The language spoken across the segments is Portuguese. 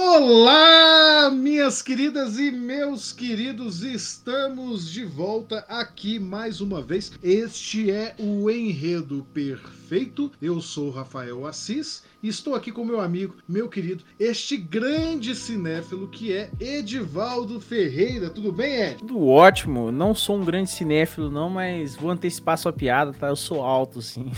Olá, minhas queridas e meus queridos, estamos de volta aqui mais uma vez. Este é o Enredo Perfeito. Eu sou Rafael Assis e estou aqui com meu amigo, meu querido, este grande cinéfilo que é Edivaldo Ferreira. Tudo bem, Ed? Tudo ótimo. Não sou um grande cinéfilo, não, mas vou antecipar sua piada, tá? Eu sou alto, sim.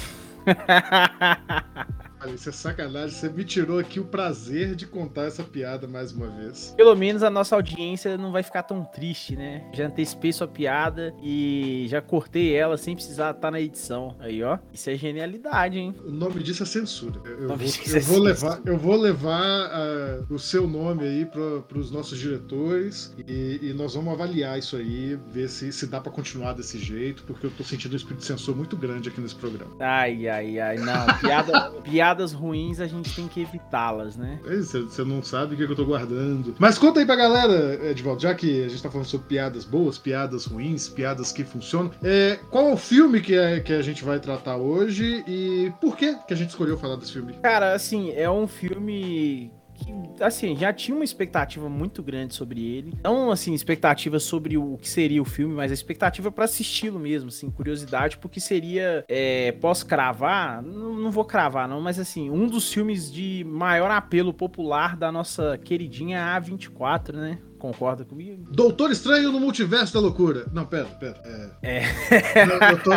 Olha, isso é sacanagem. Você me tirou aqui o prazer de contar essa piada mais uma vez. Pelo menos a nossa audiência não vai ficar tão triste, né? Já antecipei sua piada e já cortei ela sem precisar estar na edição. Aí, ó. Isso é genialidade, hein? O nome disso é censura. Eu, vou, eu é vou, levar, eu vou levar uh, o seu nome aí para os nossos diretores e, e, nós vamos avaliar isso aí, ver se, se dá para continuar desse jeito, porque eu tô sentindo um espírito de censor muito grande aqui nesse programa. Ai, ai, ai. Não, piada, piada piadas ruins a gente tem que evitá-las, né? É você não sabe o que, eu tô guardando. Mas conta aí pra galera, Edvaldo, já que a gente tá falando sobre piadas boas, piadas ruins, piadas que funcionam, é, qual é o filme que, é, que a gente vai tratar hoje e por que, que a gente escolheu falar desse filme? Cara, assim, é um filme que, assim, já tinha uma expectativa muito grande sobre ele. Não, assim, expectativa sobre o que seria o filme, mas a expectativa para assisti-lo mesmo, assim, curiosidade, porque seria, é, posso cravar? Não, não, vou cravar, não, mas assim, um dos filmes de maior apelo popular da nossa queridinha A24, né? Concorda comigo? Doutor Estranho no Multiverso da Loucura. Não, pera, pera. É. é. Eu, tô,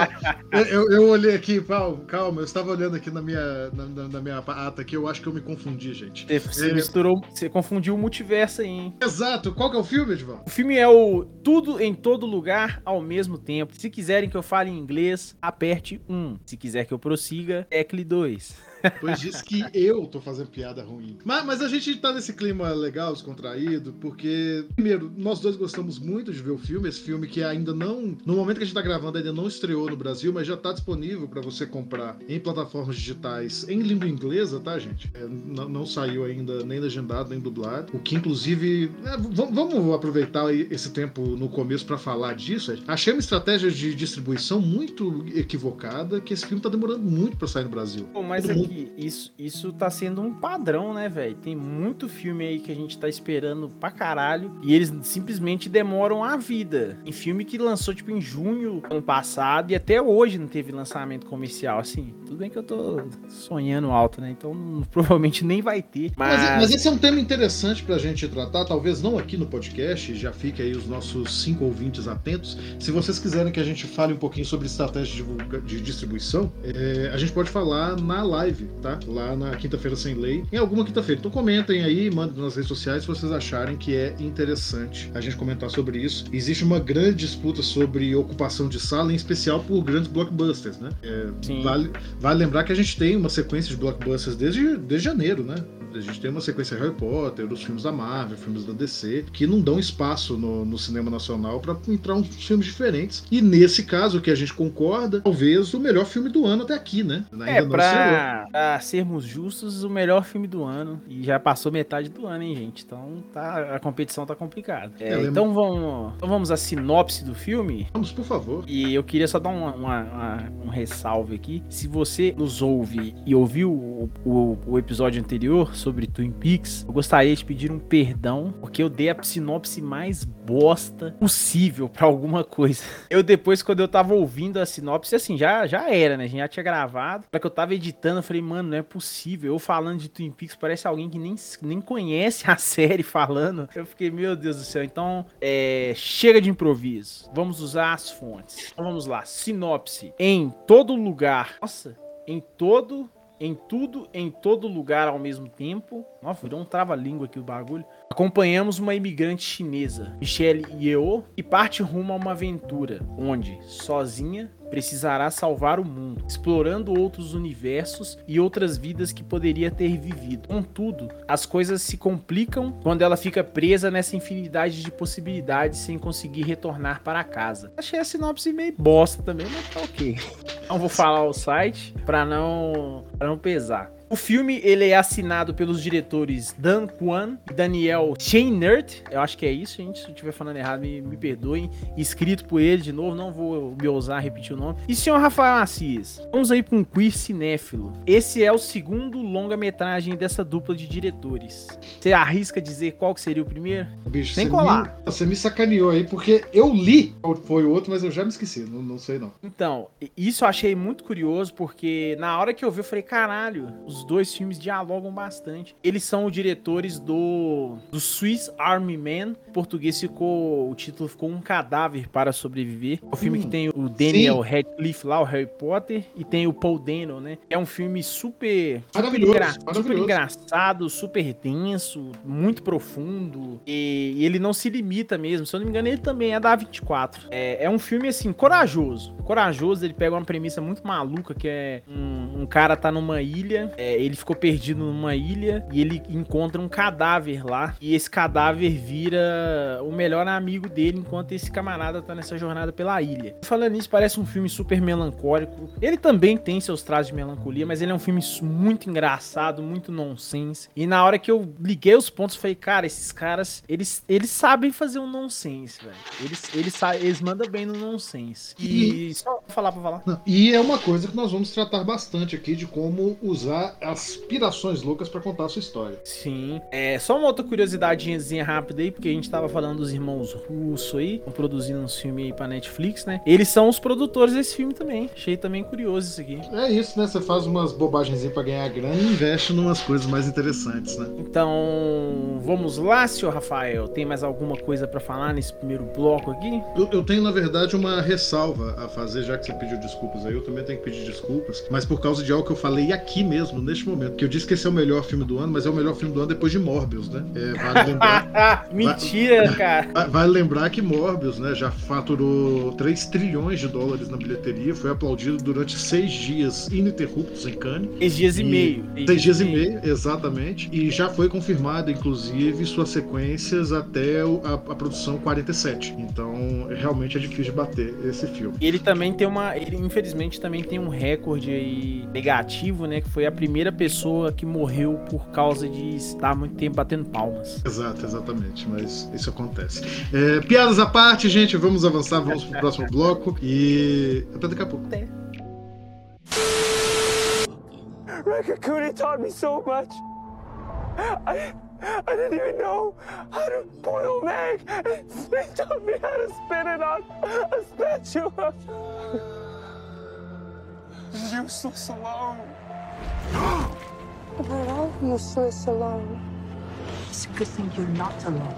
eu, eu, olhei aqui, calma, calma, eu estava olhando aqui na minha, na, na, minha ata aqui, eu acho que eu me confundi, gente. Você é... misturou, você confundiu o multiverso aí, hein? Exato. Qual que é o filme, Edval? O filme é o Tudo em Todo Lugar ao mesmo tempo. Se quiserem que eu fale em inglês, aperte 1. Se quiser que eu prossiga, tecle 2. Pois diz que eu tô fazendo piada ruim. Mas, mas, a gente tá nesse clima legal, descontraído, porque, primeiro, nós dois gostamos muito de ver o filme. Esse filme que ainda não. No momento que a gente tá gravando, ainda não estreou no Brasil, mas já tá disponível para você comprar em plataformas digitais em língua inglesa, tá, gente? É, não, não, saiu ainda nem legendado, nem dublado. O que, inclusive. É, vamos aproveitar esse tempo no começo para falar disso. Achei uma estratégia de distribuição muito equivocada, que esse filme tá demorando muito para sair no Brasil. Pô, mas aqui, isso, isso tá sendo um padrão, né, velho? Tem muito filme aí que a gente tá esperando pra caralho e eles simplesmente demoram a vida. Em filme que lançou, tipo, em junho ano passado e até hoje não teve lançamento comercial. Assim, tudo bem que eu tô sonhando alto, né? Então provavelmente nem vai ter. Mas... Mas, mas esse é um tema interessante pra gente tratar, talvez não aqui no podcast, já fique aí os nossos cinco ouvintes atentos. Se vocês quiserem que a gente fale um pouquinho sobre estratégia de, de distribuição, é, a gente pode falar na live live, tá? Lá na Quinta-feira Sem Lei, em alguma quinta-feira. Então comentem aí, mandem nas redes sociais se vocês acharem que é interessante a gente comentar sobre isso. Existe uma grande disputa sobre ocupação de sala, em especial por grandes blockbusters, né? É, vale, vale lembrar que a gente tem uma sequência de blockbusters desde, desde janeiro, né? A gente tem uma sequência Harry Potter, os filmes da Marvel, filmes da DC, que não dão espaço no, no cinema nacional para entrar uns filmes diferentes. E nesse caso, que a gente concorda, talvez o melhor filme do ano até aqui, né? Ainda é, pra, pra, sermos justos, o melhor filme do ano. E já passou metade do ano, hein, gente? Então tá, a competição tá complicada. É, é, então, vamos, então vamos à sinopse do filme. Vamos, por favor. E eu queria só dar uma, uma, uma, um ressalve aqui. Se você nos ouve e ouviu o, o, o episódio anterior sobre Twin Peaks, eu gostaria de pedir um perdão, porque eu dei a sinopse mais bosta possível para alguma coisa. Eu depois, quando eu tava ouvindo a sinopse, assim, já, já era, né? A gente já tinha gravado. Pra que eu tava editando, eu falei, mano, não é possível. Eu falando de Twin Peaks, parece alguém que nem, nem conhece a série falando. Eu fiquei, meu Deus do céu. Então, é, chega de improviso. Vamos usar as fontes. Então vamos lá. Sinopse. Em todo lugar. Nossa, em todo em tudo, em todo lugar ao mesmo tempo. Nossa, virou um trava-língua aqui o bagulho. Acompanhamos uma imigrante chinesa, Michelle Yeo, que parte rumo a uma aventura, onde, sozinha, precisará salvar o mundo, explorando outros universos e outras vidas que poderia ter vivido. Contudo, as coisas se complicam quando ela fica presa nessa infinidade de possibilidades sem conseguir retornar para casa. Achei a sinopse meio bosta também, mas tá ok. Não vou falar o site para não, pra não pesar. O filme ele é assinado pelos diretores Dan Kwan e Daniel Scheinert. Eu acho que é isso, gente. Se eu estiver falando errado, me, me perdoem. Escrito por ele de novo, não vou me ousar repetir o nome. E senhor Rafael Assis, vamos aí para um quiz cinéfilo. Esse é o segundo longa-metragem dessa dupla de diretores. Você arrisca dizer qual que seria o primeiro? Bicho, Sem colar. Me, você me sacaneou aí, porque eu li qual foi o outro, mas eu já me esqueci. Não, não sei não. Então, isso eu achei muito curioso, porque na hora que eu vi, eu falei, caralho, os dois filmes dialogam bastante. Eles são os diretores do, do Swiss Army Man. Em português ficou. O título ficou Um Cadáver para Sobreviver. O filme hum, que tem o Daniel sim. Radcliffe lá, o Harry Potter, e tem o Paul Dano, né? É um filme super. Super, engra super engraçado, super denso, muito profundo. E, e, ele não se limita mesmo. Se eu não me engano, ele também é da 24. É, é um filme, assim, corajoso. Corajoso, ele pega uma premissa muito maluca que é um, um cara tá numa ilha. É, ele ficou perdido numa ilha e ele encontra um cadáver lá. E esse cadáver vira o melhor amigo dele enquanto esse camarada tá nessa jornada pela ilha. Falando nisso, parece um filme super melancólico. Ele também tem seus traços de melancolia, mas ele é um filme muito engraçado, muito nonsense. E na hora que eu liguei os pontos, falei, cara, esses caras, eles, eles sabem fazer um nonsense, velho. Eles, eles, eles mandam bem no nonsense. E, e só falar pra falar. Não, e é uma coisa que nós vamos tratar bastante aqui de como usar aspirações loucas para contar a sua história. Sim. É, só uma outra curiosidadezinha rápida aí, porque a gente tava falando dos irmãos Russo aí, produzindo um filme aí pra Netflix, né? Eles são os produtores desse filme também. Achei também curioso isso aqui. É isso, né? Você faz umas bobagens aí pra ganhar grana e investe em umas coisas mais interessantes, né? Então, vamos lá, senhor Rafael. Tem mais alguma coisa para falar nesse primeiro bloco aqui? Eu, eu, tenho, na verdade, uma ressalva a fazer, já que você pediu desculpas aí. Eu também tenho que pedir desculpas, mas por causa de algo que eu falei aqui mesmo, neste momento. Que eu disse que esse é o melhor filme do ano, mas é o melhor filme do ano depois de Morbius, né? É, vale lembrar. Mentira, vai, cara. Vale lembrar que Morbius, né, já faturou 3 trilhões de dólares na bilheteria, foi aplaudido durante seis dias ininterruptos em Cannes. Seis dias e, e meio. Seis dias e meio, exatamente. E já foi confirmada, inclusive, suas sequências até a, a produção 47. Então, realmente é difícil de bater esse filme. Ele também tem uma. Ele, infelizmente, também tem um recorde aí negativo, né? Que foi a primeira pessoa que morreu por causa de estar muito tempo batendo palmas. Exato, exatamente. Mas isso acontece. É, piadas à parte, gente. Vamos avançar, vamos pro próximo bloco. E até daqui a pouco. Até. Rakakuni taught me so much. I, I didn't even know how to boil an egg. They taught me how to spin it on a spatula. Useless alone. We're all useless alone. It's a good thing you're not alone.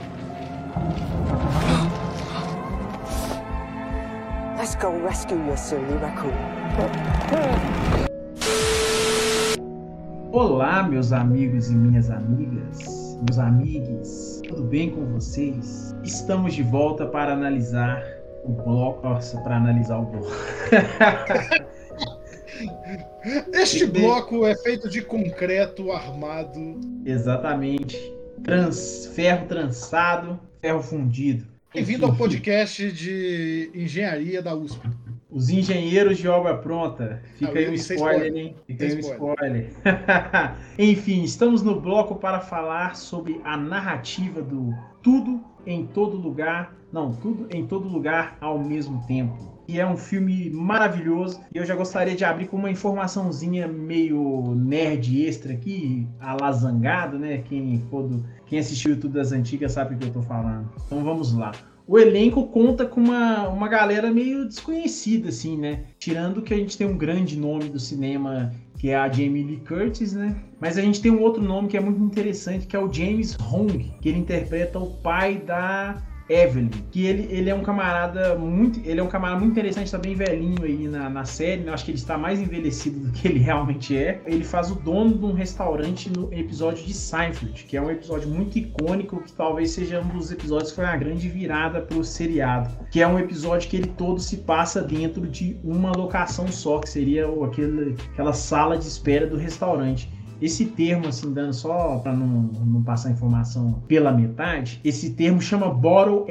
Let's go rescue your silly raccoon. Olá, meus amigos e minhas amigas, meus amigos, tudo bem com vocês? Estamos de volta para analisar o bloco. Nossa, para analisar o bloco. este bloco é feito de concreto armado. Exatamente. Trans, ferro trançado, ferro fundido. Bem-vindo ao podcast de engenharia da USP. Os engenheiros de obra pronta. Fica aí um spoiler, spoiler, hein? Fica aí um spoiler. Enfim, estamos no bloco para falar sobre a narrativa do Tudo em Todo Lugar. Não, Tudo em Todo Lugar ao mesmo tempo. E é um filme maravilhoso. E eu já gostaria de abrir com uma informaçãozinha meio nerd extra aqui, alazangado, né? Quem, for quem assistiu tudo das antigas sabe o que eu tô falando. Então vamos lá o elenco conta com uma, uma galera meio desconhecida, assim, né? Tirando que a gente tem um grande nome do cinema, que é a Jamie Lee Curtis, né? Mas a gente tem um outro nome que é muito interessante, que é o James Hong, que ele interpreta o pai da Evelyn, que ele, ele é um camarada muito, ele é um camarada muito interessante, tá bem velhinho aí na, na série, né? acho que ele está mais envelhecido do que ele realmente é. Ele faz o dono de um restaurante no episódio de Seinfeld, que é um episódio muito icônico, que talvez seja um dos episódios que foi uma grande virada pro seriado, que é um episódio que ele todo se passa dentro de uma locação só, que seria aquele, aquela sala de espera do restaurante. Esse termo, assim, dando só para não, não passar informação pela metade, esse termo chama Bottle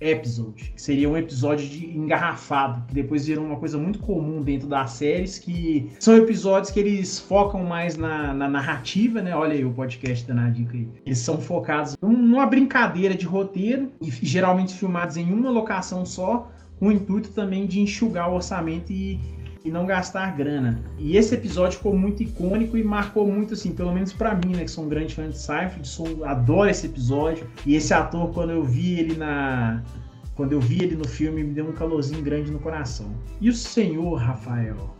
Episode, que seria um episódio de engarrafado, que depois virou uma coisa muito comum dentro das séries, que são episódios que eles focam mais na, na narrativa, né? Olha aí o podcast da Nadica aí. Eles são focados numa brincadeira de roteiro, e geralmente filmados em uma locação só, com o intuito também de enxugar o orçamento e e não gastar grana. E esse episódio ficou muito icônico e marcou muito, assim, pelo menos para mim, né, que sou um grande fã de Seinfeld, sou, adoro esse episódio. E esse ator, quando eu vi ele na. Quando eu vi ele no filme, me deu um calorzinho grande no coração. E o senhor, Rafael?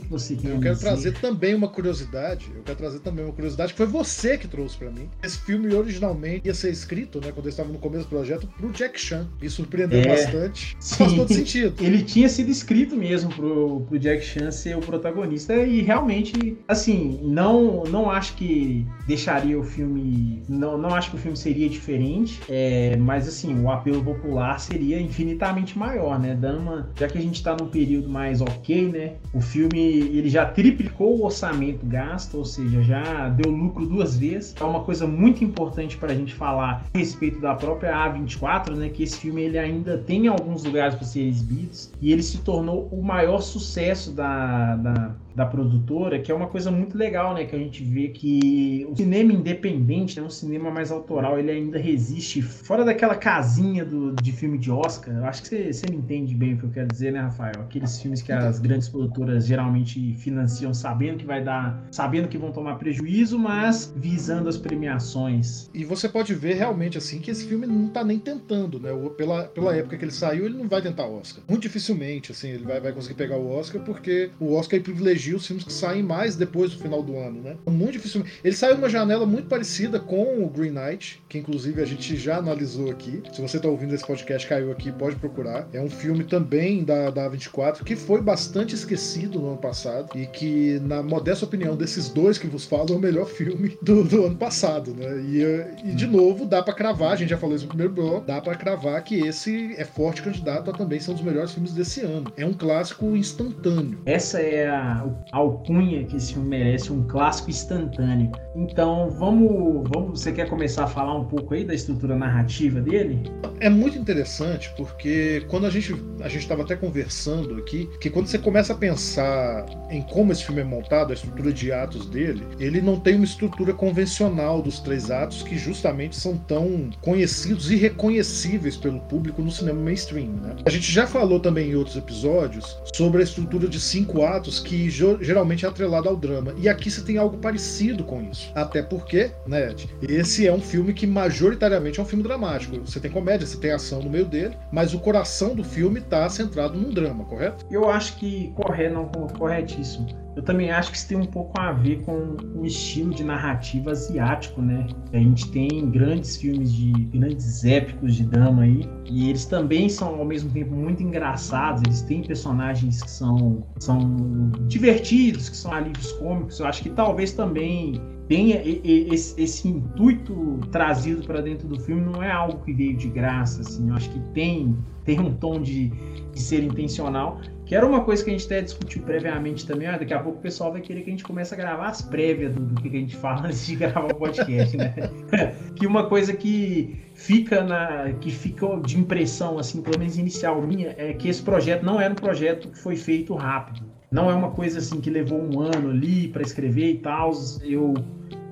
Que, que você tem Eu quero trazer também uma curiosidade. Eu quero trazer também uma curiosidade que foi você que trouxe para mim. Esse filme originalmente ia ser escrito, né, quando eu estava no começo do projeto, pro Jack Chan. Me surpreendeu é, bastante. Sim. Faz todo sentido. Ele tinha sido escrito mesmo pro, pro Jack Chan ser o protagonista e realmente, assim, não, não acho que deixaria o filme. Não, não acho que o filme seria diferente, é, mas assim, o apelo popular seria infinitamente maior, né? Dando uma, já que a gente tá num período mais ok, né? O filme ele já triplicou o orçamento gasto, ou seja, já deu lucro duas vezes. É uma coisa muito importante para a gente falar a respeito da própria A24, né? Que esse filme ele ainda tem alguns lugares para ser exibidos e ele se tornou o maior sucesso da, da da produtora, que é uma coisa muito legal, né? Que a gente vê que o cinema independente, né, um cinema mais autoral, ele ainda resiste fora daquela casinha do, de filme de Oscar. Eu acho que você, você me entende bem o que eu quero dizer, né, Rafael? Aqueles filmes que as grandes produtoras geralmente financiam sabendo que vai dar, sabendo que vão tomar prejuízo, mas visando as premiações. E você pode ver realmente assim que esse filme não tá nem tentando, né? Pela, pela época que ele saiu, ele não vai tentar Oscar. Muito dificilmente, assim, ele vai, vai conseguir pegar o Oscar, porque o Oscar privilegiado elogio os filmes que saem mais depois do final do ano, né? Muito difícil. Ele saiu numa janela muito parecida com o Green Knight, que inclusive a gente já analisou aqui. Se você está ouvindo esse podcast, caiu aqui, pode procurar. É um filme também da, da 24 que foi bastante esquecido no ano passado e que, na modesta opinião desses dois que vos falo, é o melhor filme do, do ano passado, né? E, e de novo, dá para cravar, a gente já falou isso no primeiro bloco, dá para cravar que esse é forte candidato a também ser um dos melhores filmes desse ano. É um clássico instantâneo. Essa é a, alcunha que esse filme merece, um clássico instantâneo. Então, vamos, vamos. Você quer começar a falar um pouco aí da estrutura narrativa dele? É muito interessante porque quando a gente a gente estava até conversando aqui que quando você começa a pensar em como esse filme é montado, a estrutura de atos dele, ele não tem uma estrutura convencional dos três atos que justamente são tão conhecidos e reconhecíveis pelo público no cinema mainstream. Né? A gente já falou também em outros episódios sobre a estrutura de cinco atos que geralmente é atrelado ao drama. E aqui você tem algo parecido com isso. Até porque, né, Ed, esse é um filme que majoritariamente é um filme dramático. Você tem comédia, você tem ação no meio dele, mas o coração do filme está centrado num drama, correto? Eu acho que correto, não, corretíssimo. Eu também acho que isso tem um pouco a ver com o estilo de narrativa asiático, né? A gente tem grandes filmes de grandes épicos de drama aí, e eles também são ao mesmo tempo muito engraçados, eles têm personagens que são, são divertidos, que são alívios cômicos. Eu acho que talvez também tenha esse, esse intuito trazido para dentro do filme não é algo que veio de graça, assim. Eu acho que tem, tem um tom de, de ser intencional. Que era uma coisa que a gente até discutiu previamente também. Ó, daqui a pouco o pessoal vai querer que a gente comece a gravar as prévias do, do que, a gente fala antes de gravar o podcast, né? que uma coisa que fica na que fica de impressão assim, pelo menos inicial minha, é que esse projeto não era um projeto que foi feito rápido. Não é uma coisa assim que levou um ano ali para escrever e tal. Eu,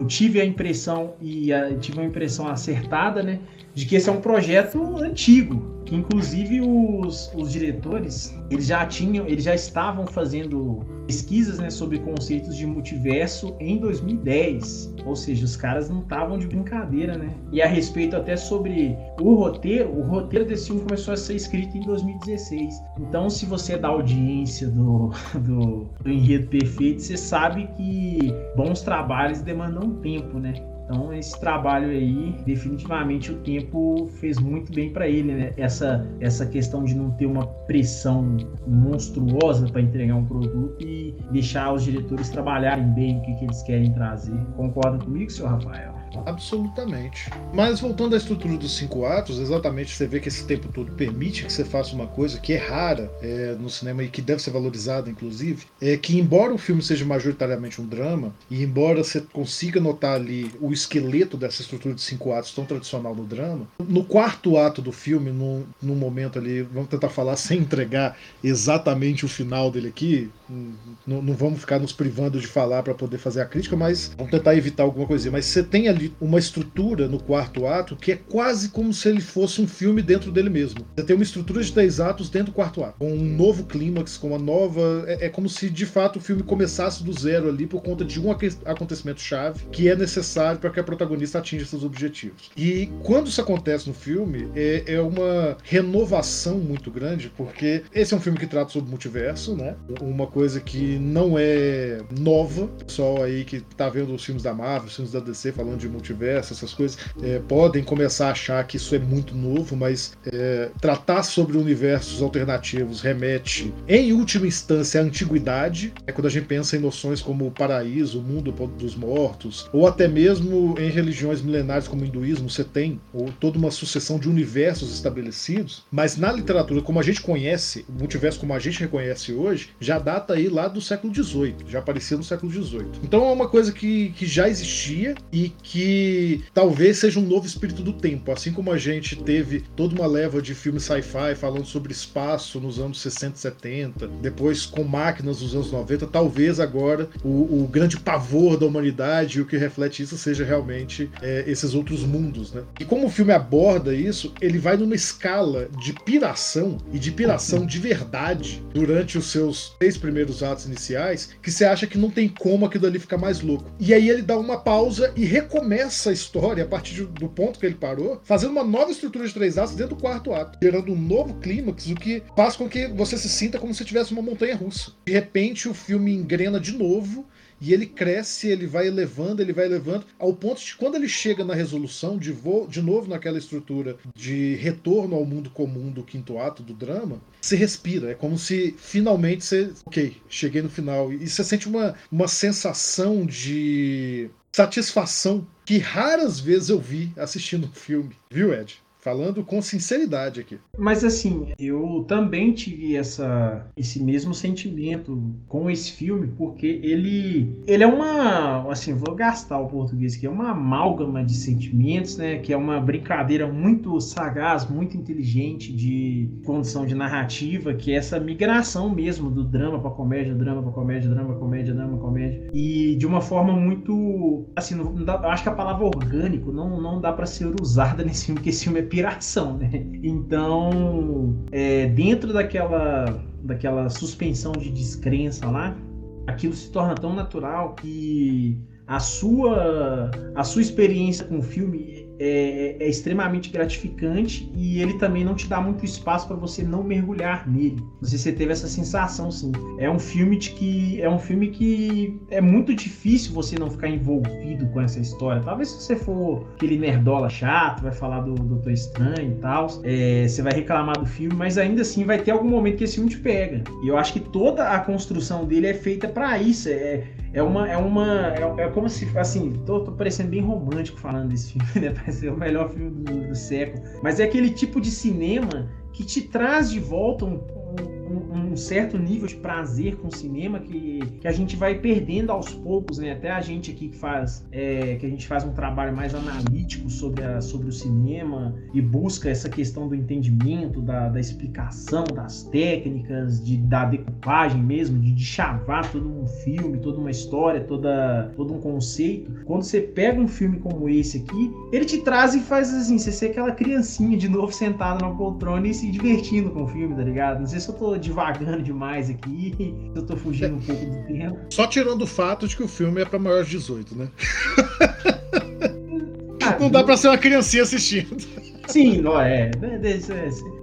eu tive a impressão e a, tive uma impressão acertada, né, de que esse é um projeto antigo, que inclusive os, os diretores eles já tinham, eles já estavam fazendo pesquisas né, sobre conceitos de multiverso em 2010, ou seja, os caras não estavam de brincadeira, né? E a respeito até sobre o roteiro, o roteiro desse filme começou a ser escrito em 2016. Então, se você é da audiência do, do, do enredo perfeito, você sabe que bons trabalhos demandam tempo, né? Então, esse trabalho aí, definitivamente o tempo fez muito bem para ele, né? Essa, essa questão de não ter uma pressão monstruosa para entregar um produto e deixar os diretores trabalharem bem o que, que eles querem trazer. Concorda comigo, senhor Rafael? Absolutamente. Mas voltando à estrutura dos cinco atos, exatamente você vê que esse tempo todo permite que você faça uma coisa que é rara é, no cinema e que deve ser valorizada, inclusive, é que embora o filme seja majoritariamente um drama, e embora você consiga notar ali o esqueleto dessa estrutura de cinco atos tão tradicional no drama, no quarto ato do filme, num momento ali, vamos tentar falar sem entregar exatamente o final dele aqui, não, não vamos ficar nos privando de falar para poder fazer a crítica, mas vamos tentar evitar alguma coisinha. Mas você tem ali uma estrutura no quarto ato que é quase como se ele fosse um filme dentro dele mesmo. Você tem uma estrutura de três atos dentro do quarto ato, com um novo clímax, com uma nova. É, é como se de fato o filme começasse do zero ali por conta de um acontecimento chave que é necessário para que a protagonista atinja seus objetivos. E quando isso acontece no filme, é, é uma renovação muito grande, porque esse é um filme que trata sobre multiverso, né? Uma coisa coisa que não é nova. Só aí que tá vendo os filmes da Marvel, os filmes da DC falando de multiverso, essas coisas, é, podem começar a achar que isso é muito novo, mas é, tratar sobre universos alternativos remete, em última instância, à antiguidade. É quando a gente pensa em noções como o paraíso, o mundo dos mortos, ou até mesmo em religiões milenares como o hinduísmo, você tem ou, toda uma sucessão de universos estabelecidos, mas na literatura, como a gente conhece, o multiverso como a gente reconhece hoje, já data aí lá do século XVIII, já aparecia no século XVIII. Então é uma coisa que, que já existia e que talvez seja um novo espírito do tempo, assim como a gente teve toda uma leva de filmes sci-fi falando sobre espaço nos anos 60 e 70, depois com máquinas nos anos 90, talvez agora o, o grande pavor da humanidade e o que reflete isso seja realmente é, esses outros mundos, né? E como o filme aborda isso, ele vai numa escala de piração e de piração de verdade durante os seus três primeiros atos iniciais, que você acha que não tem como aquilo ali ficar mais louco. E aí ele dá uma pausa e recomeça a história a partir do ponto que ele parou, fazendo uma nova estrutura de três atos dentro do quarto ato, gerando um novo clímax, o que faz com que você se sinta como se tivesse uma montanha russa. De repente o filme engrena de novo e ele cresce, ele vai elevando, ele vai elevando, ao ponto de quando ele chega na resolução, de, vo de novo naquela estrutura de retorno ao mundo comum do quinto ato do drama, você respira. É como se finalmente você. Ok, cheguei no final. E você sente uma, uma sensação de satisfação que raras vezes eu vi assistindo um filme. Viu, Ed? Falando com sinceridade aqui. Mas assim, eu também tive essa, esse mesmo sentimento com esse filme, porque ele, ele é uma, assim, vou gastar o português que é uma amálgama de sentimentos, né? Que é uma brincadeira muito sagaz, muito inteligente de condição de narrativa, que é essa migração mesmo do drama para comédia, drama para comédia, drama comédia, drama comédia, e de uma forma muito, assim, não dá, acho que a palavra orgânico não não dá para ser usada nesse filme, porque esse filme é piração, né? Então, é, dentro daquela, daquela suspensão de descrença lá, aquilo se torna tão natural que a sua, a sua experiência com o filme é, é, extremamente gratificante e ele também não te dá muito espaço para você não mergulhar nele. Não sei se você teve essa sensação, sim. É um filme de que é um filme que é muito difícil você não ficar envolvido com essa história. Talvez se você for aquele nerdola chato, vai falar do Doutor Estranho e tal, é, você vai reclamar do filme, mas ainda assim vai ter algum momento que esse filme te pega. E eu acho que toda a construção dele é feita para isso. É, é uma. É uma. É, é, como se. Assim, tô, tô parecendo bem romântico falando desse filme, né? Parece o melhor filme do, do século. Mas é aquele tipo de cinema que te traz de volta um, um, um, certo nível de prazer com o cinema que, que a gente vai perdendo aos poucos, né? Até a gente aqui que faz é, que a gente faz um trabalho mais analítico sobre, a, sobre o cinema e busca essa questão do entendimento, da, da explicação, das técnicas, de, da decupagem mesmo, de, de chavar todo um filme, toda uma história, toda, todo um conceito. Quando você pega um filme como esse aqui, ele te traz e faz assim, você ser aquela criancinha de novo sentada na poltrona e se divertindo com o filme, tá ligado? Não sei se eu tô divagando demais aqui, eu tô fugindo um pouco do tempo. Só tirando o fato de que o filme é pra maiores de 18, né? Ah, não dá pra ser uma criancinha assistindo. Sim, não é.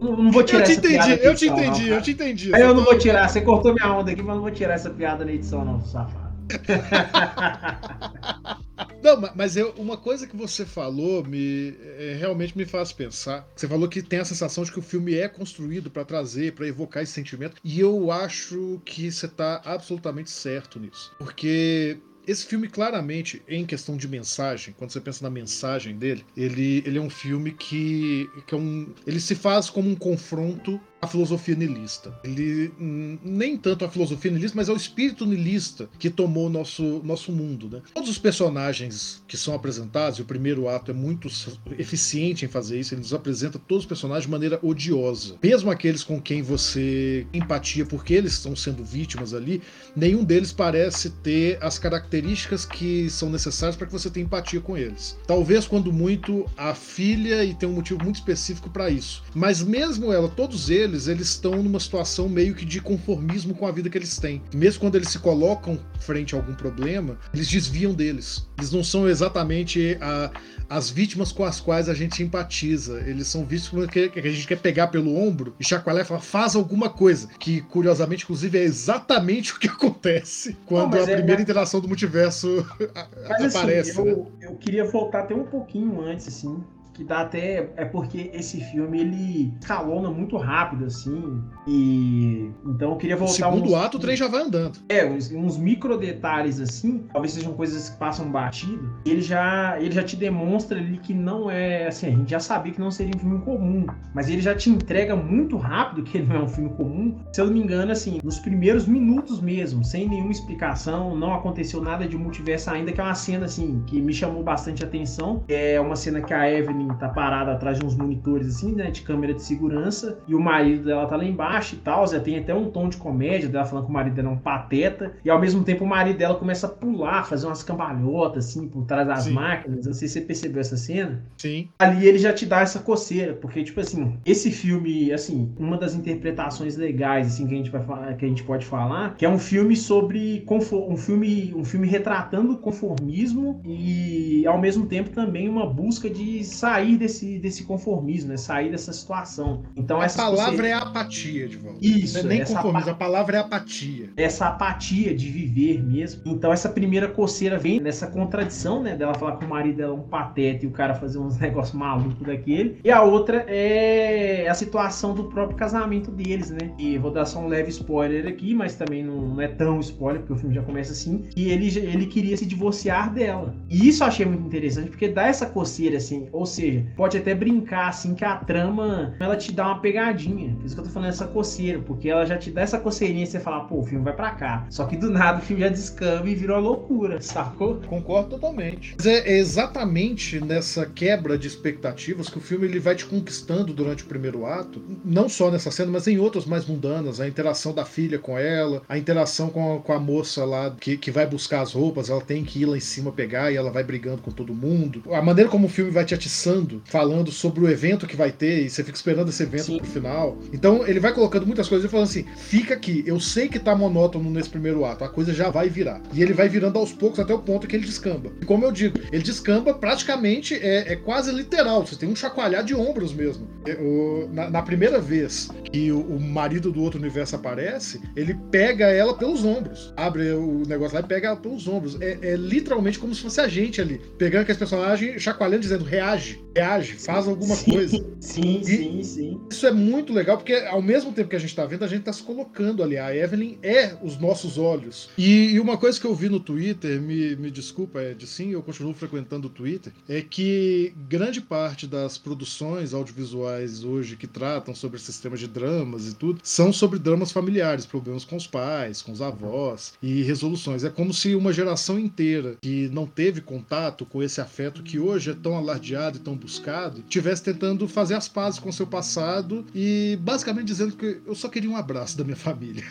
Não, não vou tirar eu te essa entendi, piada. Eu te entendi, edição, eu te entendi. Aí eu não vou tirar, você cortou minha onda aqui, mas não vou tirar essa piada na edição, não, safado. Não, mas eu, uma coisa que você falou me é, realmente me faz pensar. Você falou que tem a sensação de que o filme é construído para trazer, para evocar esse sentimento, e eu acho que você está absolutamente certo nisso, porque esse filme claramente, em questão de mensagem, quando você pensa na mensagem dele, ele, ele é um filme que, que é um, ele se faz como um confronto a filosofia nilista. Ele hum, nem tanto a filosofia nilista, mas é o espírito nilista que tomou o nosso, nosso mundo. Né? Todos os personagens que são apresentados, e o primeiro ato é muito eficiente em fazer isso, ele nos apresenta todos os personagens de maneira odiosa. Mesmo aqueles com quem você empatia porque eles estão sendo vítimas ali, nenhum deles parece ter as características que são necessárias para que você tenha empatia com eles. Talvez, quando muito, a filha, e tem um motivo muito específico para isso. Mas mesmo ela, todos eles, eles, eles estão numa situação meio que de conformismo com a vida que eles têm. Mesmo quando eles se colocam frente a algum problema, eles desviam deles. Eles não são exatamente a, as vítimas com as quais a gente empatiza. Eles são vítimas que, que a gente quer pegar pelo ombro e chacoalhar e falar, faz alguma coisa. Que, curiosamente, inclusive, é exatamente o que acontece quando não, a é, primeira é... interação do multiverso mas, assim, aparece. Assim, eu, né? eu queria voltar até um pouquinho antes, assim, que dá até é porque esse filme ele escalona muito rápido assim e então eu queria voltar segundo uns, ato o trem já vai andando. É uns, uns, micro detalhes assim talvez sejam coisas que passam batido ele já ele já te demonstra ali que não é assim a gente já sabia que não seria um filme comum mas ele já te entrega muito rápido que ele não é um filme comum. Se eu não me engano assim nos primeiros minutos mesmo sem nenhuma explicação não aconteceu nada de multiverso ainda que é uma cena assim que me chamou bastante atenção é uma cena que a Evelyn tá parada atrás de uns monitores assim, né, de câmera de segurança, e o marido dela tá lá embaixo e tal, já tem até um tom de comédia dela falando que o marido dela é um pateta, e ao mesmo tempo o marido dela começa a pular, fazer umas cambalhotas assim por trás das Sim. máquinas. Não sei se você percebeu essa cena. Sim. Ali ele já te dá essa coceira, porque tipo assim, esse filme, assim, uma das interpretações legais assim que a gente vai falar, que a gente pode falar, que é um filme sobre um filme, um filme retratando conformismo e ao mesmo tempo também uma busca de sair sair desse, desse conformismo, né? Sair dessa situação. Então, a palavra é apatia, de volta. Isso. Não é nem conformismo, a palavra é apatia. Essa apatia de viver mesmo. Então, essa primeira coceira vem nessa contradição, né? Dela falar que o marido dela é um pateta e o cara fazer uns negócios malucos daquele. E a outra é a situação do próprio casamento deles, né? E vou dar só um leve spoiler aqui, mas também não é tão spoiler, porque o filme já começa assim. E ele, ele queria se divorciar dela. E isso eu achei muito interessante, porque dá essa coceira, assim. Ou seja, seja, pode até brincar assim que a trama ela te dá uma pegadinha. Por isso que eu tô falando essa coceira, porque ela já te dá essa coceirinha e você fala, pô, o filme vai para cá. Só que do nada o filme já descamba e virou uma loucura, sacou? Concordo totalmente. Mas é exatamente nessa quebra de expectativas que o filme ele vai te conquistando durante o primeiro ato, não só nessa cena, mas em outras mais mundanas, a interação da filha com ela, a interação com a, com a moça lá que, que vai buscar as roupas, ela tem que ir lá em cima pegar e ela vai brigando com todo mundo. A maneira como o filme vai te atiçando falando sobre o evento que vai ter, e você fica esperando esse evento Sim. pro final. Então ele vai colocando muitas coisas e falando assim: fica aqui, eu sei que tá monótono nesse primeiro ato, a coisa já vai virar. E ele vai virando aos poucos até o ponto que ele descamba. E como eu digo, ele descamba praticamente, é, é quase literal, você tem um chacoalhar de ombros mesmo. É, na, na, primeira vez que o, o, marido do outro universo aparece, ele pega ela pelos ombros, abre o negócio lá e pega ela pelos ombros. É, é literalmente como se fosse a gente ali, pegando aqueles personagens, chacoalhando, dizendo reage reage, faz alguma sim, coisa. Sim, e sim, sim. Isso é muito legal, porque ao mesmo tempo que a gente tá vendo, a gente tá se colocando ali. A Evelyn é os nossos olhos. E, e uma coisa que eu vi no Twitter, me, me desculpa, é de sim, eu continuo frequentando o Twitter, é que grande parte das produções audiovisuais hoje que tratam sobre sistemas de dramas e tudo, são sobre dramas familiares, problemas com os pais, com os avós e resoluções. É como se uma geração inteira que não teve contato com esse afeto que hoje é tão alardeado e tão buscado, tivesse tentando fazer as pazes com seu passado e basicamente dizendo que eu só queria um abraço da minha família.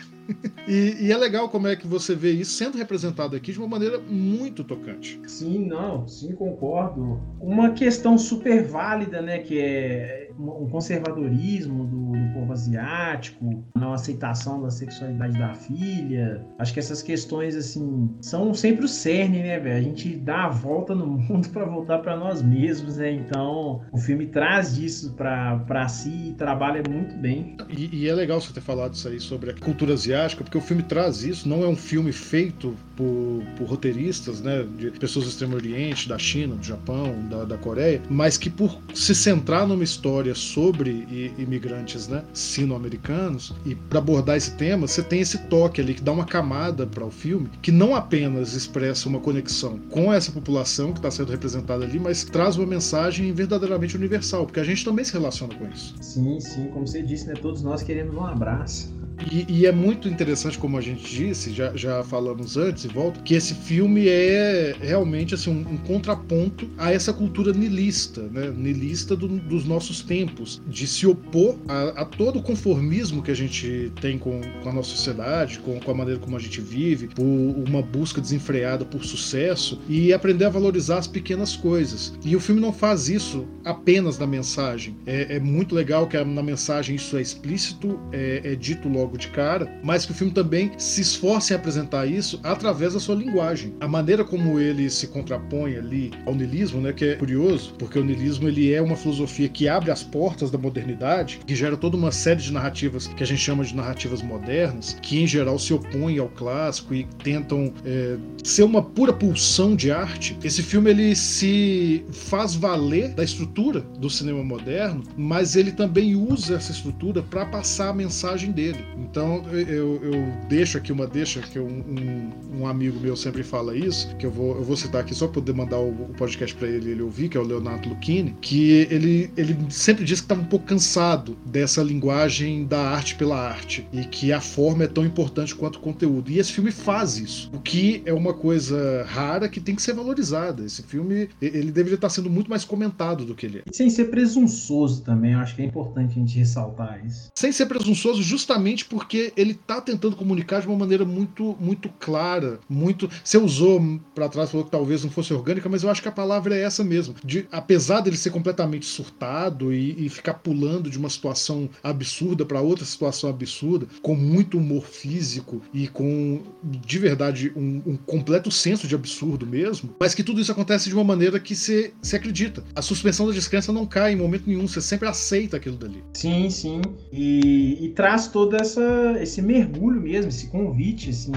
e, e, é legal como é que você vê isso sendo representado aqui de uma maneira muito tocante. Sim, não, sim, concordo. Uma questão super válida, né, que é um conservadorismo do, do povo asiático, não aceitação da sexualidade da filha. Acho que essas questões, assim, são sempre o cerne, né, velho? A gente dá a volta no mundo para voltar para nós mesmos, né? Então, o filme traz disso para si e trabalha muito bem. E, e, é legal você ter falado isso aí sobre a cultura asiática, porque o filme traz isso, não é um filme feito por, por roteiristas, né, de pessoas do Extremo Oriente, da China, do Japão, da, da Coreia, mas que por se centrar numa história sobre imigrantes, né, sino-americanos e para abordar esse tema, você tem esse toque ali que dá uma camada para o filme que não apenas expressa uma conexão com essa população que está sendo representada ali, mas traz uma mensagem verdadeiramente universal, porque a gente também se relaciona com isso. Sim, sim, como você disse, né, todos nós queremos um abraço. E, e, é muito interessante, como a gente disse, já, já falamos antes e volta, que esse filme é realmente assim, um, um contraponto a essa cultura nilista, né? nilista do, dos nossos tempos, de se opor a, a, todo o conformismo que a gente tem com, com a nossa sociedade, com, com, a maneira como a gente vive, por uma busca desenfreada por sucesso e aprender a valorizar as pequenas coisas. E o filme não faz isso apenas na mensagem. É, é muito legal que na mensagem isso é explícito, é, é dito logo logo de cara, mas que o filme também se esforce em apresentar isso através da sua linguagem. A maneira como ele se contrapõe ali ao niilismo, né, que é curioso, porque o niilismo ele é uma filosofia que abre as portas da modernidade, que gera toda uma série de narrativas que a gente chama de narrativas modernas, que em geral se opõem ao clássico e tentam é, ser uma pura pulsão de arte. Esse filme ele se faz valer da estrutura do cinema moderno, mas ele também usa essa estrutura para passar a mensagem dele. Então eu, eu deixo aqui uma deixa que um, um, um, amigo meu sempre fala isso, que eu vou, eu vou citar aqui só para poder mandar o, o podcast para ele ele ouvir, que é o Leonardo Lucchini, que ele, ele sempre diz que estava um pouco cansado dessa linguagem da arte pela arte e que a forma é tão importante quanto o conteúdo. E esse filme faz isso, o que é uma coisa rara que tem que ser valorizada. Esse filme ele deveria estar sendo muito mais comentado do que ele é. E sem ser presunçoso também, eu acho que é importante a gente ressaltar isso. Sem ser presunçoso, justamente porque ele tá tentando comunicar de uma maneira muito muito clara, muito. Você usou para trás falou que talvez não fosse orgânica, mas eu acho que a palavra é essa mesmo. De, apesar dele ser completamente surtado e, e ficar pulando de uma situação absurda para outra situação absurda, com muito humor físico e com de verdade um, um, completo senso de absurdo mesmo, mas que tudo isso acontece de uma maneira que você acredita. A suspensão da descrença não cai em momento nenhum, você sempre aceita aquilo dali. Sim, sim. E, e traz toda essa esse mergulho mesmo, esse convite, assim,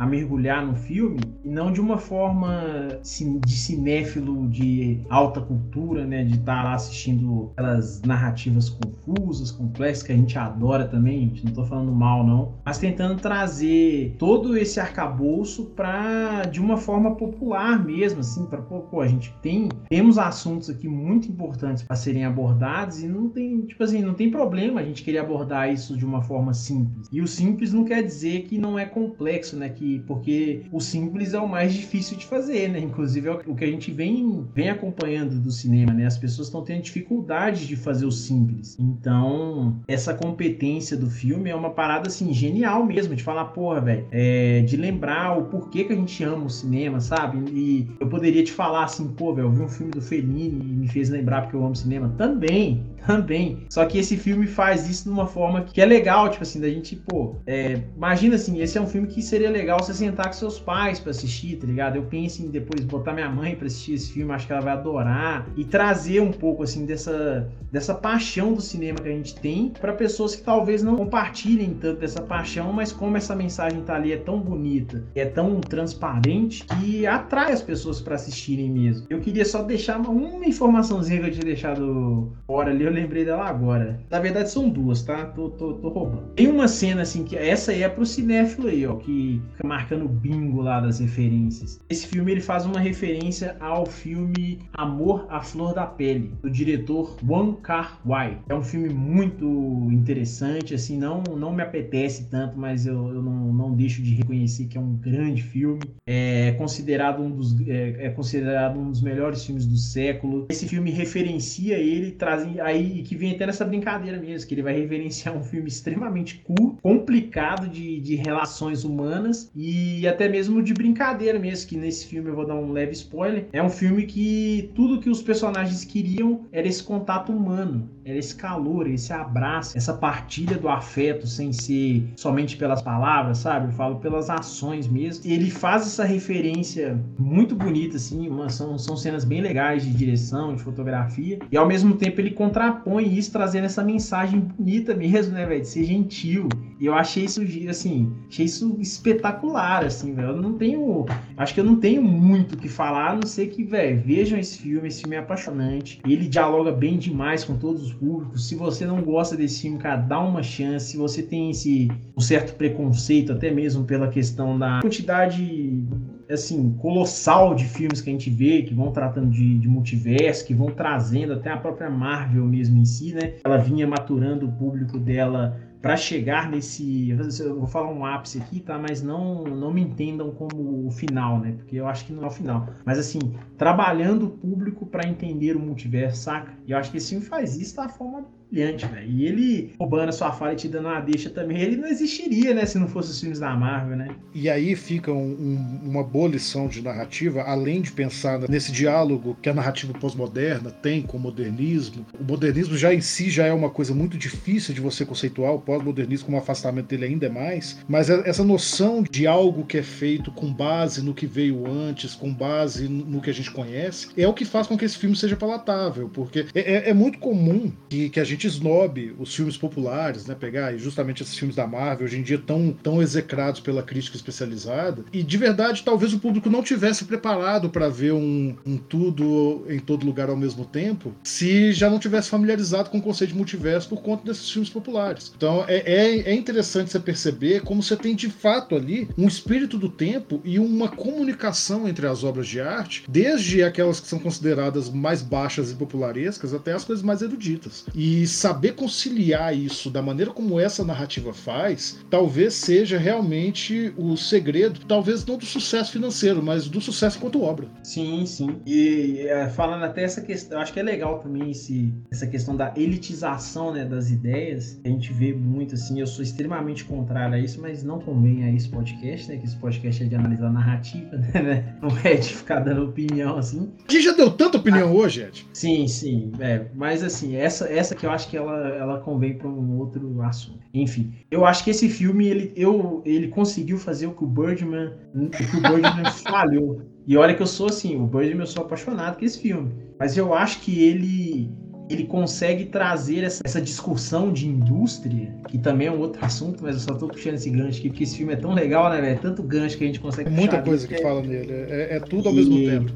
a mergulhar no filme e não de uma forma de cinéfilo de alta cultura, né, de estar tá lá assistindo aquelas narrativas confusas, complexas que a gente adora também, gente, não estou falando mal não, mas tentando trazer todo esse arcabouço para de uma forma popular mesmo, assim, para pô, a gente tem temos assuntos aqui muito importantes para serem abordados e não tem, tipo assim, não tem problema a gente querer abordar isso de uma forma simples. E o simples não quer dizer que não é complexo, né, que porque o simples é o mais difícil de fazer, né? Inclusive é o que a gente vem, vem acompanhando do cinema, né? As pessoas estão tendo dificuldade de fazer o simples. Então, essa competência do filme é uma parada assim genial mesmo, de falar, porra, velho, é, de lembrar o porquê que a gente ama o cinema, sabe? E eu poderia te falar assim, pô, velho, eu vi um filme do Fellini e me fez lembrar porque eu amo cinema. Também, também. Só que esse filme faz isso de uma forma que é legal, tipo assim, da gente, pô, é, imagina assim, esse é um filme que seria legal você sentar com seus pais para assistir, tá ligado? Eu penso em depois botar minha mãe para assistir esse filme, acho que ela vai adorar e trazer um pouco assim dessa dessa paixão do cinema que a gente tem para pessoas que talvez não compartilhem tanto dessa paixão, mas como essa mensagem tá ali é tão bonita, é tão transparente que atrai as pessoas para assistirem mesmo. Eu queria só deixar uma, informaçãozinha que eu tinha deixado fora ali, eu lembrei dela agora. Na verdade são duas, tá? Tô, tô, tô roubando. Tem uma cena assim que essa aí é pro cinéfilo aí, ó, que fica marcando bingo lá das referências. Esse filme ele faz uma referência ao filme Amor à Flor da Pele, do diretor Wong Kar-wai. É um filme muito interessante, assim, não, não me apetece tanto, mas eu, eu não, não deixo de reconhecer que é um grande filme. É considerado um dos, é, é considerado um dos melhores filmes do século. Esse filme referencia ele, traz aí que vem até nessa brincadeira mesmo, que ele vai referenciar um filme extremamente curto, complicado de, de relações humanas e até mesmo de brincadeira mesmo, que nesse filme eu vou dar um leve spoiler. É um filme que tudo que os personagens queriam era esse contato humano, era esse calor, esse abraço, essa partilha do afeto sem ser somente pelas palavras, sabe? Eu falo pelas ações mesmo. Ele faz essa referência muito bonita, assim, uma, são, são cenas bem legais de direção, de fotografia, e ao mesmo tempo ele contrapõe isso trazendo essa mensagem bonita mesmo, né, velho? De ser gentil, E eu achei isso, assim, achei isso espetacular, assim, velho. Eu não tenho. Acho que eu não tenho muito o que falar, a não ser que, velho, vejam esse filme. Esse filme é apaixonante. Ele dialoga bem demais com todos os públicos. Se você não gosta desse filme, cara, dá uma chance. Se você tem esse um certo preconceito, até mesmo pela questão da quantidade assim, colossal de filmes que a gente vê, que vão tratando de, de, multiverso, que vão trazendo até a própria Marvel mesmo em si, né? Ela vinha maturando o público dela para chegar nesse, eu vou falar um ápice aqui, tá? Mas não não me entendam como o final, né? Porque eu acho que não é o final. Mas assim, trabalhando o público para entender o multiverso, saca? E eu acho que esse filme faz isso da forma brilhante, velho. E ele roubando a sua fala e te dando uma deixa também, ele não existiria, né, se não fosse os filmes da Marvel, né? E aí fica um, um, uma boa lição de narrativa, além de pensar nesse diálogo que a narrativa pós-moderna tem com o modernismo. O modernismo já em si já é uma coisa muito difícil de você conceituar, o pós-modernismo como afastamento dele ainda é mais, mas é essa noção de algo que é feito com base no que veio antes, com base no que a gente conhece, é o que faz com que esse filme seja palatável, porque é, é, é muito comum que, que a gente gente snob os filmes populares, né? Pegar justamente esses filmes da Marvel, hoje em dia tão, tão execrados pela crítica especializada. E de verdade, talvez o público não tivesse preparado para ver um, um, tudo em todo lugar ao mesmo tempo, se já não tivesse familiarizado com o conceito de multiverso por conta desses filmes populares. Então é, é, é interessante você perceber como você tem de fato ali um espírito do tempo e uma comunicação entre as obras de arte, desde aquelas que são consideradas mais baixas e popularescas até as coisas mais eruditas. E saber conciliar isso da maneira como essa narrativa faz, talvez seja realmente o segredo, talvez não do sucesso financeiro, mas do sucesso enquanto obra. Sim, sim. E é, falando até essa questão, eu acho que é legal também esse, essa questão da elitização né, das ideias. A gente vê muito assim, eu sou extremamente contrário a isso, mas não convém a esse podcast, né? Que esse podcast é de analisar a narrativa, né? Não é de ficar dando opinião assim. Gente já deu tanta opinião ah, hoje, Ed. Sim, sim. É, mas assim, essa, essa que eu acho que ela, ela convém para um outro assunto. Enfim, eu acho que esse filme ele, eu, ele conseguiu fazer o que o Birdman, o que o Birdman falhou. E olha que eu sou assim, o Birdman eu sou apaixonado por esse filme, mas eu acho que ele ele consegue trazer essa, essa, discussão de indústria, que também é um outro assunto, mas eu só tô puxando esse gancho aqui, porque esse filme é tão legal, né, velho? É tanto gancho que a gente consegue é muita coisa que, que é... fala nele, é, é tudo ao e... mesmo tempo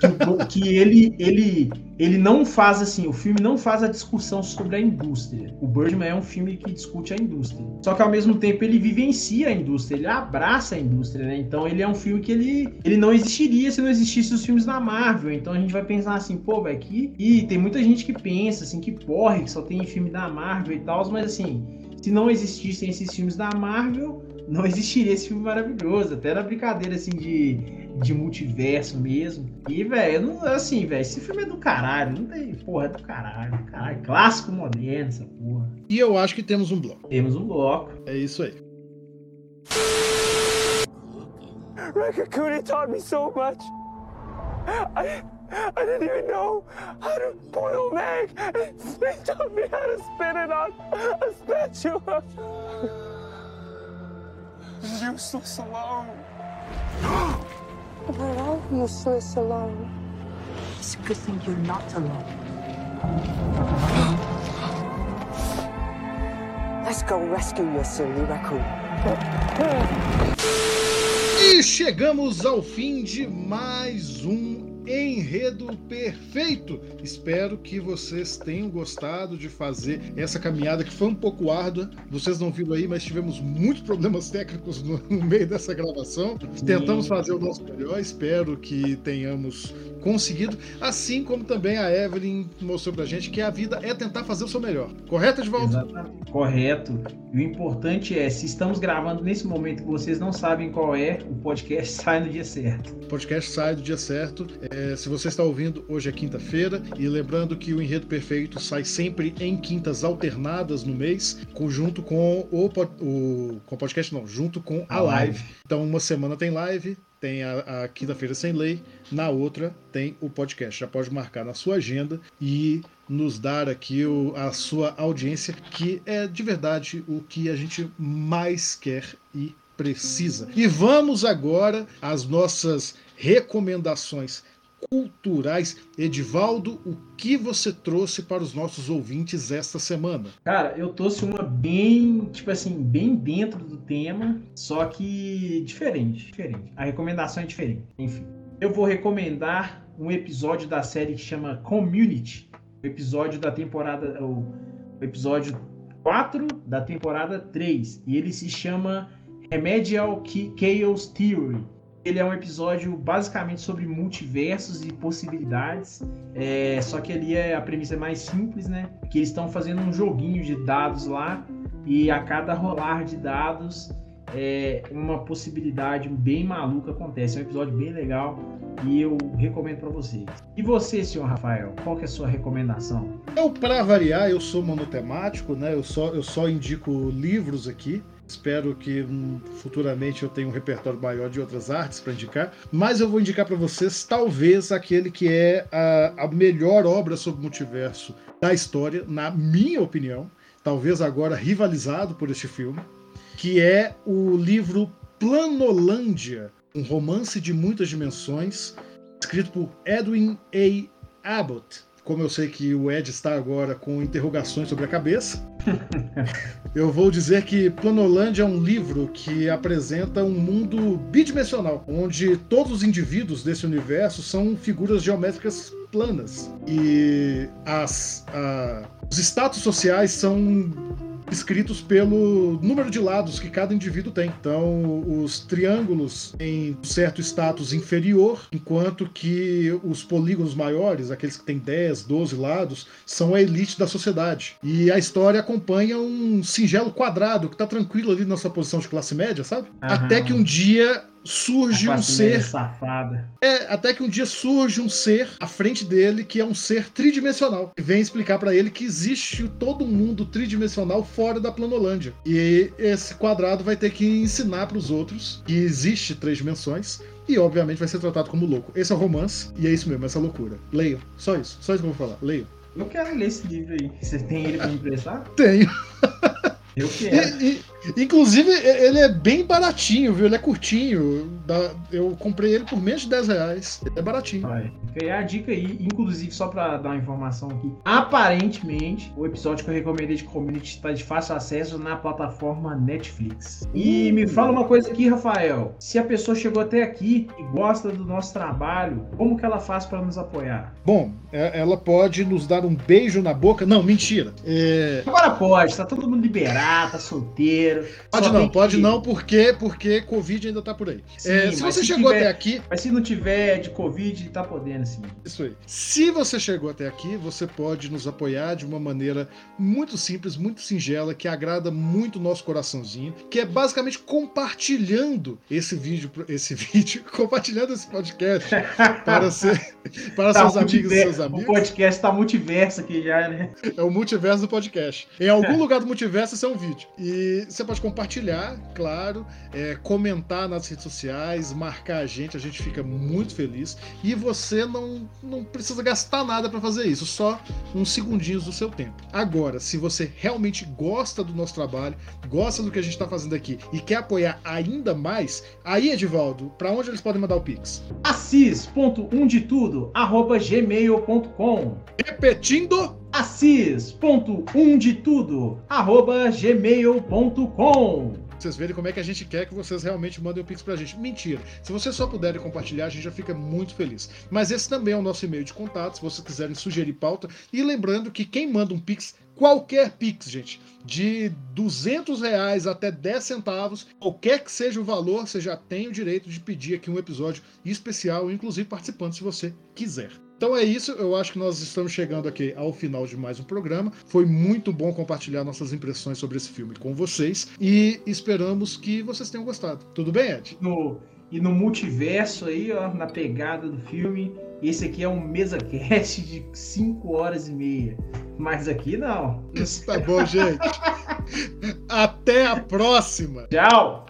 que, que, ele, ele, ele não faz assim, o filme não faz a discussão sobre a indústria. O Birdman é um filme que discute a indústria. Só que ao mesmo tempo ele vivencia a indústria, ele abraça a indústria, né? Então ele é um filme que ele, ele não existiria se não existissem os filmes da Marvel. Então a gente vai pensar assim, pô, velho, aqui. E tem muita gente que pensa assim, que porre, que só tem filme da Marvel e tal, mas assim, se não existissem esses filmes da Marvel, não existiria esse filme maravilhoso. Até na brincadeira assim de de multiverso mesmo. E, velho, assim, velho, esse filme é do caralho. Não tem. Porra, é do caralho. Caralho, clássico moderno, essa porra. E eu acho que temos um bloco. Temos um bloco. É isso aí. Rakakuni taught me so much. I, I didn't even know how to boil an egg. He taught me how to spin it on a spatula. Useless alone. We're all useless alone. It's a good thing you're not alone. Let's go rescue your silly raccoon. E chegamos ao fim de mais um enredo perfeito. Espero que vocês tenham gostado de fazer essa caminhada que foi um pouco árdua. Vocês não viram aí, mas tivemos muitos problemas técnicos no, no meio dessa gravação. Tentamos fazer o nosso melhor. Espero que tenhamos conseguido, assim como também a Evelyn mostrou pra gente que a vida é tentar fazer o seu melhor. Correto, Edvaldo? Exatamente. Correto. E o importante é, se estamos gravando nesse momento que vocês não sabem qual é, o podcast sai no dia certo. O podcast sai do dia certo. É, se você está ouvindo, hoje é quinta-feira. E lembrando que o Enredo Perfeito sai sempre em quintas alternadas no mês, junto com o, o com o podcast, não, junto com a, a live. live. Então, uma semana tem live, tem a, a quinta-feira sem lei, na outra tem o podcast. Já pode marcar na sua agenda e nos dar aqui o, a sua audiência, que é de verdade o que a gente mais quer e precisa. E vamos agora às nossas recomendações culturais. Edivaldo, o que você trouxe para os nossos ouvintes esta semana? Cara, eu trouxe uma bem, tipo assim, bem dentro do tema, só que diferente, diferente. A recomendação é diferente. Enfim, eu vou recomendar um episódio da série que chama Community, episódio da temporada, o episódio 4 da temporada 3, e ele se chama Remedial Chaos Theory ele é um episódio basicamente sobre multiversos e possibilidades. É, só que ali é, a premissa é mais simples, né? Que eles estão fazendo um joguinho de dados lá e a cada rolar de dados é, uma possibilidade bem maluca acontece. É um episódio bem legal e eu recomendo para vocês. E você, senhor Rafael, qual que é a sua recomendação? Eu, para variar, eu sou monotemático, né? Eu só, eu só indico livros aqui. Espero que hum, futuramente eu tenha um repertório maior de outras artes para indicar. Mas eu vou indicar para vocês, talvez, aquele que é a, a melhor obra sobre multiverso da história, na minha opinião. Talvez agora rivalizado por este filme. Que é o livro Planolândia, um romance de muitas dimensões, escrito por Edwin A. Abbott como eu sei que o Ed está agora com interrogações sobre a cabeça, eu vou dizer que Planolândia é um livro que apresenta um mundo bidimensional, onde todos os indivíduos desse universo são figuras geométricas planas. E as, a, os status sociais são escritos pelo número de lados que cada indivíduo tem. Então, os triângulos têm certo status inferior, enquanto que os polígonos maiores, aqueles que têm 10, 12 lados, são a elite da sociedade. E a história acompanha um singelo quadrado que está tranquilo ali na sua posição de classe média, sabe? Aham. Até que um dia surge um ser. Safada. É, até que um dia surge um ser à frente dele que é um ser tridimensional. E vem explicar para ele que existe todo um mundo tridimensional fora da Planolândia. E esse quadrado vai ter que ensinar para os outros que existe três dimensões. E obviamente vai ser tratado como louco. Esse é o romance, e é isso mesmo, essa loucura. Leiam. Só isso. Só isso que eu vou falar. Leiam. Eu quero ler esse livro aí. Você tem ele pra me emprestar? Tenho. Eu quero. E, e, inclusive, ele é bem baratinho, viu? Ele é curtinho. Eu comprei ele por menos de 10 reais. Ele é baratinho. Vai. Fica a dica aí. Inclusive, só pra dar uma informação aqui. Aparentemente, o episódio que eu recomendei de Community está de fácil acesso na plataforma Netflix. E me fala uma coisa aqui, Rafael. Se a pessoa chegou até aqui e gosta do nosso trabalho, como que ela faz para nos apoiar? Bom, é, ela pode nos dar um beijo na boca. Não, mentira. É... Agora pode, tá todo mundo liberado tá solteiro. Pode não, pode que... não, porque, porque Covid ainda tá por aí. Sim, é, se você se chegou tiver, até aqui. Mas se não tiver de Covid, tá podendo sim. Isso aí. Se você chegou até aqui, você pode nos apoiar de uma maneira muito simples, muito singela, que agrada muito o nosso coraçãozinho, que é basicamente compartilhando esse vídeo, esse vídeo, compartilhando esse podcast para, ser, para tá seus amigos e seus amigos. O podcast tá multiverso aqui já, né? É o multiverso do podcast. Em algum lugar do multiverso, isso é um vídeo. E você pode compartilhar, claro, é, comentar nas redes sociais, marcar a gente, a gente fica muito feliz. E você não, não precisa gastar nada para fazer isso, só uns segundinhos do seu tempo. Agora, se você realmente gosta do nosso trabalho, gosta do que a gente está fazendo aqui e quer apoiar ainda mais, aí, Edivaldo, para onde eles podem mandar o Pix? assis.unditudo, arroba gmail.com Repetindo, assis.unditudo, arroba vocês verem como é que a gente quer que vocês realmente mandem o Pix pra gente. Mentira. Se vocês só puderem compartilhar, a gente já fica muito feliz. Mas esse também é o nosso e-mail de contato, se vocês quiserem sugerir pauta. E lembrando que quem manda um Pix, qualquer Pix, gente, de 200 reais até 10 centavos, qualquer que seja o valor, você já tem o direito de pedir aqui um episódio especial, inclusive participando se você quiser. Então é isso, eu acho que nós estamos chegando aqui ao final de mais um programa. Foi muito bom compartilhar nossas impressões sobre esse filme com vocês e esperamos que vocês tenham gostado. Tudo bem, Ed? No, e no multiverso aí, ó, na pegada do filme, esse aqui é um mesa cast de 5 horas e meia. Mas aqui não. Isso tá bom, gente. Até a próxima. Tchau.